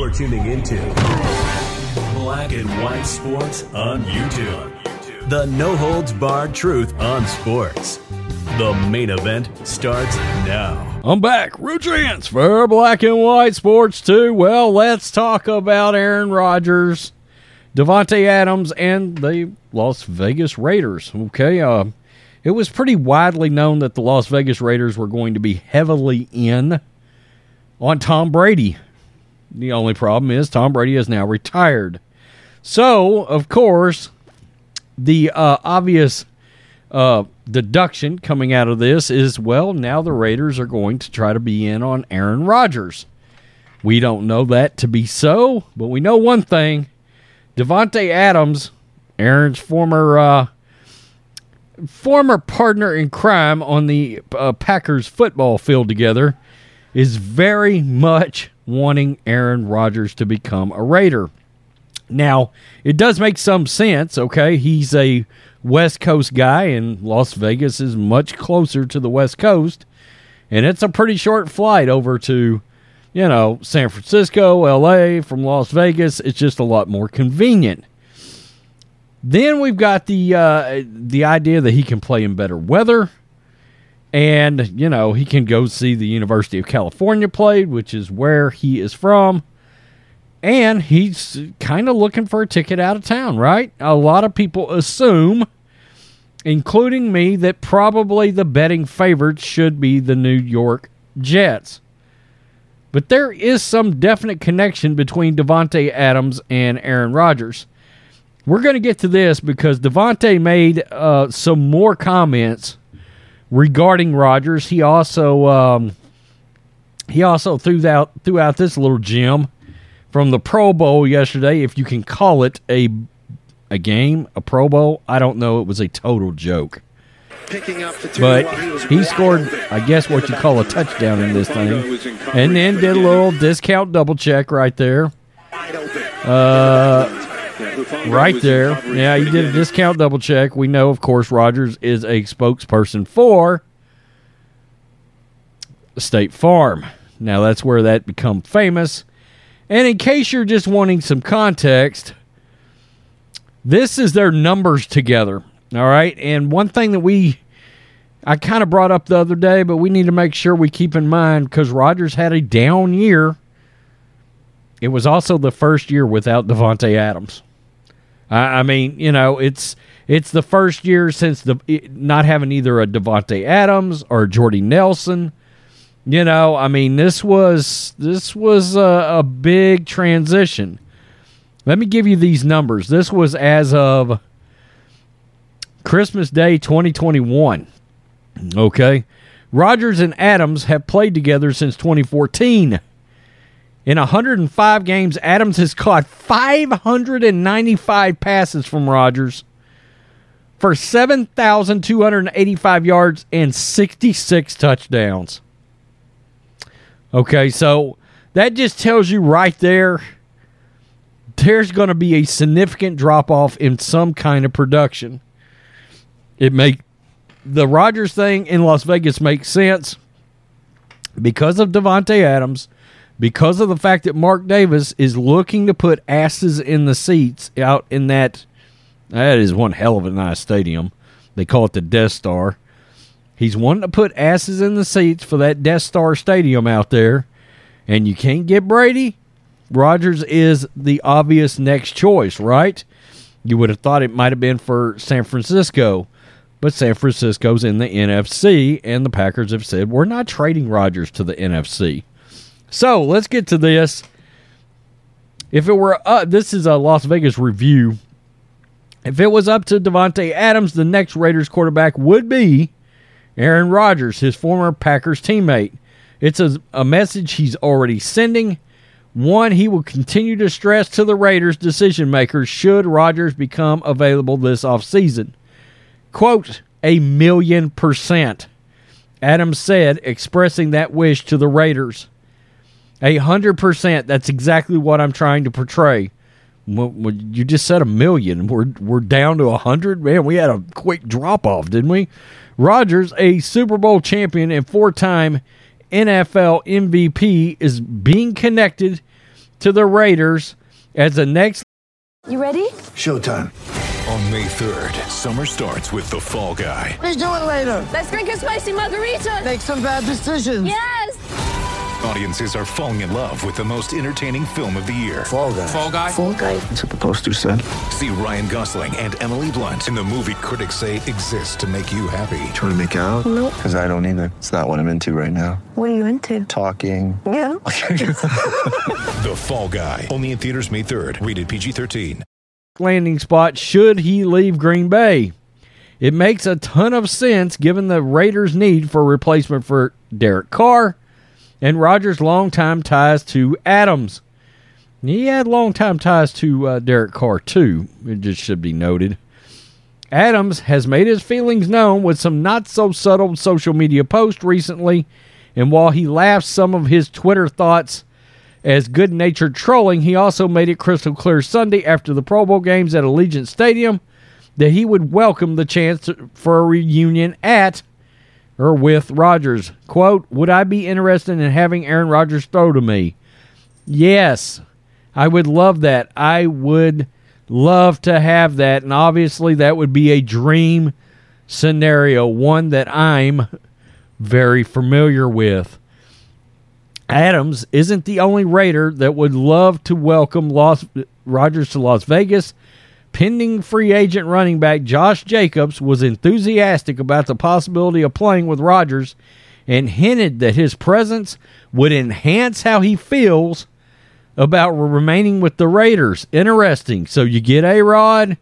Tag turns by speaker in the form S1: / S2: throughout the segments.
S1: You're tuning into Black and White Sports on YouTube. The no holds barred truth on sports. The main event starts now.
S2: I'm back. Rudrance for Black and White Sports 2. Well, let's talk about Aaron Rodgers, Davante Adams, and the Las Vegas Raiders. Okay, uh, it was pretty widely known that the Las Vegas Raiders were going to be heavily in on Tom Brady the only problem is Tom Brady is now retired. So, of course, the uh, obvious uh, deduction coming out of this is well, now the Raiders are going to try to be in on Aaron Rodgers. We don't know that to be so, but we know one thing Davante Adams, Aaron's former. Uh, former partner in crime on the uh, Packers football field together, is very much wanting Aaron Rodgers to become a Raider. Now, it does make some sense, okay? He's a West Coast guy, and Las Vegas is much closer to the West Coast. And it's a pretty short flight over to, you know, San Francisco, LA, from Las Vegas. It's just a lot more convenient. Then we've got the uh, the idea that he can play in better weather. And, you know, he can go see the University of California played, which is where he is from. And he's kind of looking for a ticket out of town, right? A lot of people assume, including me, that probably the betting favorites should be the New York Jets. But there is some definite connection between Davante Adams and Aaron Rodgers. We're going to get to this because Davante made uh, some more comments regarding Rodgers, He also um, he also threw out threw out this little gem from the Pro Bowl yesterday, if you can call it a a game, a Pro Bowl. I don't know. It was a total joke. but he scored, I guess, what you call a touchdown in this thing, and then did a little discount double check right there. Uh, Right there. Yeah, you did a discount double check. We know, of course, Rodgers is a spokesperson for State Farm. Now, that's where that become famous. And in case you're just wanting some context, this is their numbers together. All right. And one thing that we, I kind of brought up the other day, but we need to make sure we keep in mind because Rodgers had a down year. It was also the first year without Davante Adams. I, I mean, you know, it's it's the first year since the not having either a Davante Adams or Jordy Nelson. You know, I mean, this was this was a, a big transition. Let me give you these numbers. This was as of Christmas Day 2021. Okay. Rodgers and Adams have played together since 2014. In 105 games, Adams has caught 595 passes from Rodgers for 7,285 yards and 66 touchdowns. Okay, so that just tells you right there there's going to be a significant drop off in some kind of production. It make the Rodgers thing in Las Vegas makes sense because of Davante Adams because of the fact that Mark Davis is looking to put asses in the seats out in that that is one hell of a nice stadium. They call it the Death Star. He's wanting to put asses in the seats for that Death Star stadium out there, and you can't get Brady. Rodgers is the obvious next choice, right? You would have thought it might have been for San Francisco, but San Francisco's in the NFC, and the Packers have said we're not trading Rodgers to the NFC. So let's get to this. If it were, uh, this is a Las Vegas review. If it was up to Davante Adams, the next Raiders quarterback would be Aaron Rodgers, his former Packers teammate. It's a, a message he's already sending, One, he will continue to stress to the Raiders decision makers should Rodgers become available this offseason. Quote, a million percent. Adams said, expressing that wish to the Raiders. A hundred percent. That's exactly what I'm trying to portray. You just said a million. We're we're down to a hundred. Man, we had a quick drop off, didn't we? Rodgers, a Super Bowl champion and four-time NFL MVP, is being connected to the Raiders as the next.
S3: You ready?
S4: Showtime.
S5: On May 3rd, summer starts with The Fall Guy.
S4: Let's do it later.
S3: Let's drink a spicy margarita.
S4: Make some bad decisions.
S3: Yes.
S5: Audiences are falling in love with the most entertaining film of the year.
S4: Fall guy.
S5: Fall Guy.
S3: Fall guy.
S4: That's what the poster said.
S5: See Ryan Gosling and Emily Blunt in the movie critics say exists to make you happy.
S6: Trying to make it out?
S3: Nope.
S6: Because I don't either. It's not what I'm into right now.
S3: What are you into?
S6: Talking.
S3: Yeah.
S5: The Fall Guy. Only in theaters May 3rd. Rated PG-13.
S2: landing spot should he leave Green Bay. It makes a ton of sense given the Raiders' need for replacement for Derek Carr and Rodgers' longtime ties to Adams. He had longtime ties to uh, Derek Carr, too. It just should be noted. Adams has made his feelings known with some not so subtle social media posts recently, and while he laughs some of his Twitter thoughts as good natured trolling, he also made it crystal clear Sunday after the Pro Bowl games at Allegiant Stadium that he would welcome the chance for a reunion at or with Rodgers. Quote, Would I be interested in having Aaron Rodgers throw to me? Yes, I would love that. I would love to have that. And obviously, that would be a dream scenario, one that I'm very familiar with. Adams isn't the only Raider that would love to welcome Las Rodgers to Las Vegas. Pending free agent running back Josh Jacobs was enthusiastic about the possibility of playing with Rodgers and hinted that his presence would enhance how he feels about remaining with the Raiders. Interesting. So you get A Rod.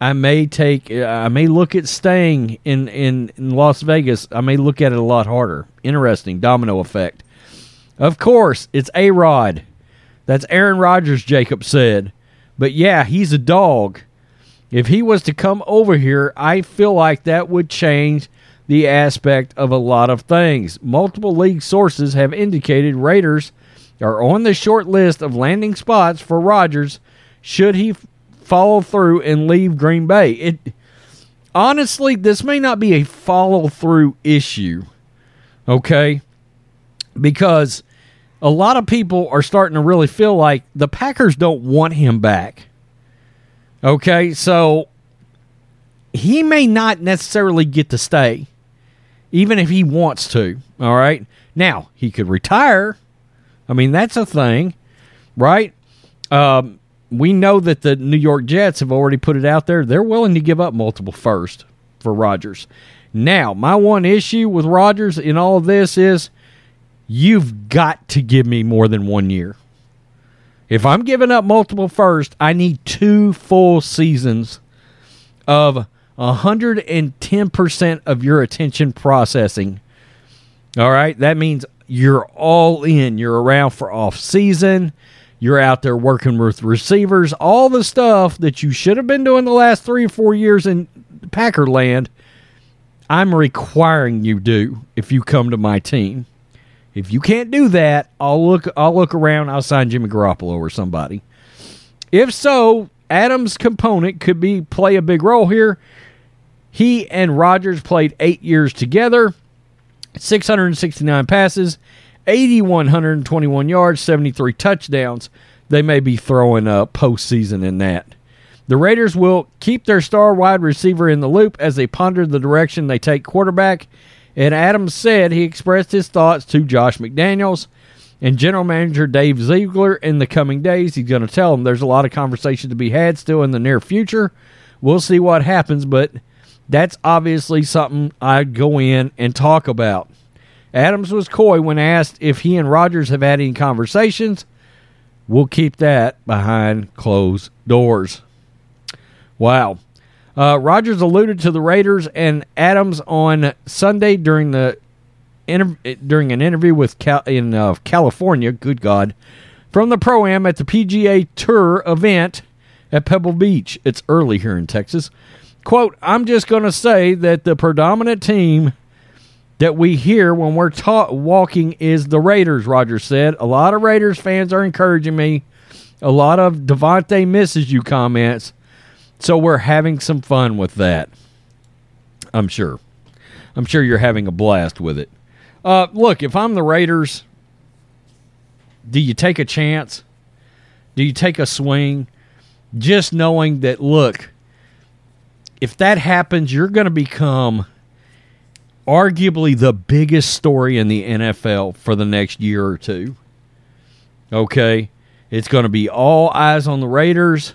S2: I may take. I may look at staying in, in in Las Vegas. I may look at it a lot harder. Interesting domino effect. Of course, it's A Rod. That's Aaron Rodgers, Jacob said. But yeah, he's a dog. If he was to come over here, I feel like that would change the aspect of a lot of things. Multiple league sources have indicated Raiders are on the short list of landing spots for Rodgers should he follow through and leave Green Bay. It honestly, this may not be a follow through issue. Okay? because a lot of people are starting to really feel like the Packers don't want him back. Okay, so he may not necessarily get to stay, even if he wants to. All right, now he could retire. I mean, that's a thing, right? Um, we know that the New York Jets have already put it out there. They're willing to give up multiple first for Rodgers. Now, my one issue with Rodgers in all of this is you've got to give me more than one year. If I'm giving up multiple first, I need two full seasons of 110% of your attention processing. All right, that means you're all in. You're around for off season. You're out there working with receivers, all the stuff that you should have been doing the last three or four years in Packer land. I'm requiring you do if you come to my team. If you can't do that, I'll look I'll look around, I'll sign Jimmy Garoppolo or somebody. If so, Adams' component could be play a big role here. He and Rodgers played 8 years together. 669 passes, 8121 yards, 73 touchdowns. They may be throwing up postseason in that. The Raiders will keep their star wide receiver in the loop as they ponder the direction they take quarterback. And Adams said he expressed his thoughts to Josh McDaniels and general manager Dave Ziegler in the coming days. He's going to tell them there's a lot of conversation to be had still in the near future. We'll see what happens, but that's obviously something I'd go in and talk about. Adams was coy when asked if he and Rodgers have had any conversations. We'll keep that behind closed doors. Wow. Uh, Rodgers alluded to the Raiders and Adams on Sunday during the inter- during an interview with Cal- in uh, California. Good God, from the Pro Am at the PGA Tour event at Pebble Beach. It's early here in Texas. Quote, I'm just going to say that the predominant team that we hear when we're ta- walking is the Raiders, Rodgers said. A lot of Raiders fans are encouraging me. A lot of Davante misses you comments. So we're having some fun with that. I'm sure. I'm sure you're having a blast with it. Uh, look, if I'm the Raiders, do you take a chance? Do you take a swing? Just knowing that, look, if that happens, you're going to become arguably the biggest story in the NFL for the next year or two. Okay? It's going to be all eyes on the Raiders.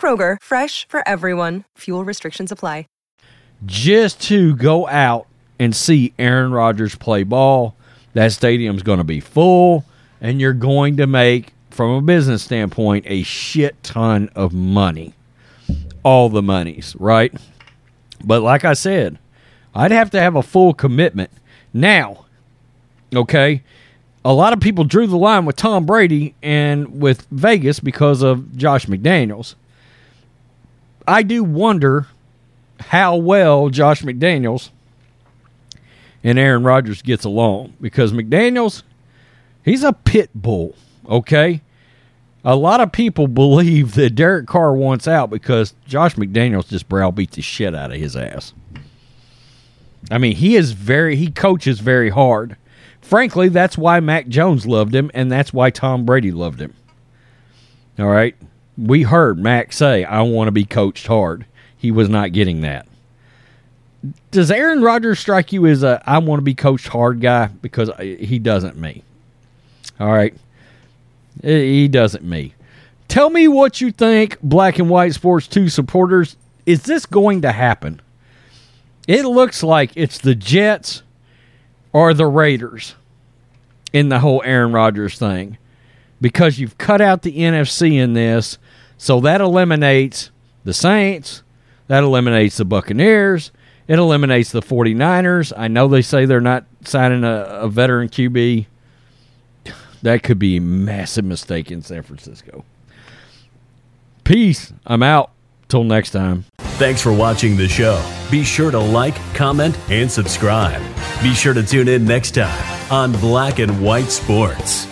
S7: Kroger, fresh for everyone. Fuel restrictions apply
S2: just to go out and see Aaron Rodgers play ball. That stadium's going to be full, and you're going to make, from a business standpoint, a shit ton of money. All the monies, right? But like I said, I'd have to have a full commitment. Now, okay, a lot of people drew the line with Tom Brady and with Vegas because of Josh McDaniels. I do wonder how well Josh McDaniels and Aaron Rodgers gets along because McDaniels, he's a pit bull, okay? A lot of people believe that Derek Carr wants out because Josh McDaniels just browbeat the shit out of his ass. I mean, he is very, he coaches very hard. Frankly, that's why Mac Jones loved him, and that's why Tom Brady loved him. All right? We heard Mac say, I want to be coached hard he was not getting that. Does Aaron Rodgers strike you as a I want to be coached hard guy? Because uh, he doesn't me. All right. He doesn't me. Tell me what you think, Black and White Sports 2 supporters. Is this going to happen? It looks like it's the Jets or the Raiders in the whole Aaron Rodgers thing because you've cut out the NFC in this. So that eliminates the Saints, that eliminates the Buccaneers. It eliminates the 49ers. I know they say they're not signing a, a veteran QB. That could be a massive mistake in San Francisco. Peace. I'm out. Till next time.
S1: Thanks for watching the show. Be sure to like, comment, and subscribe. Be sure to tune in next time on Black and White Sports.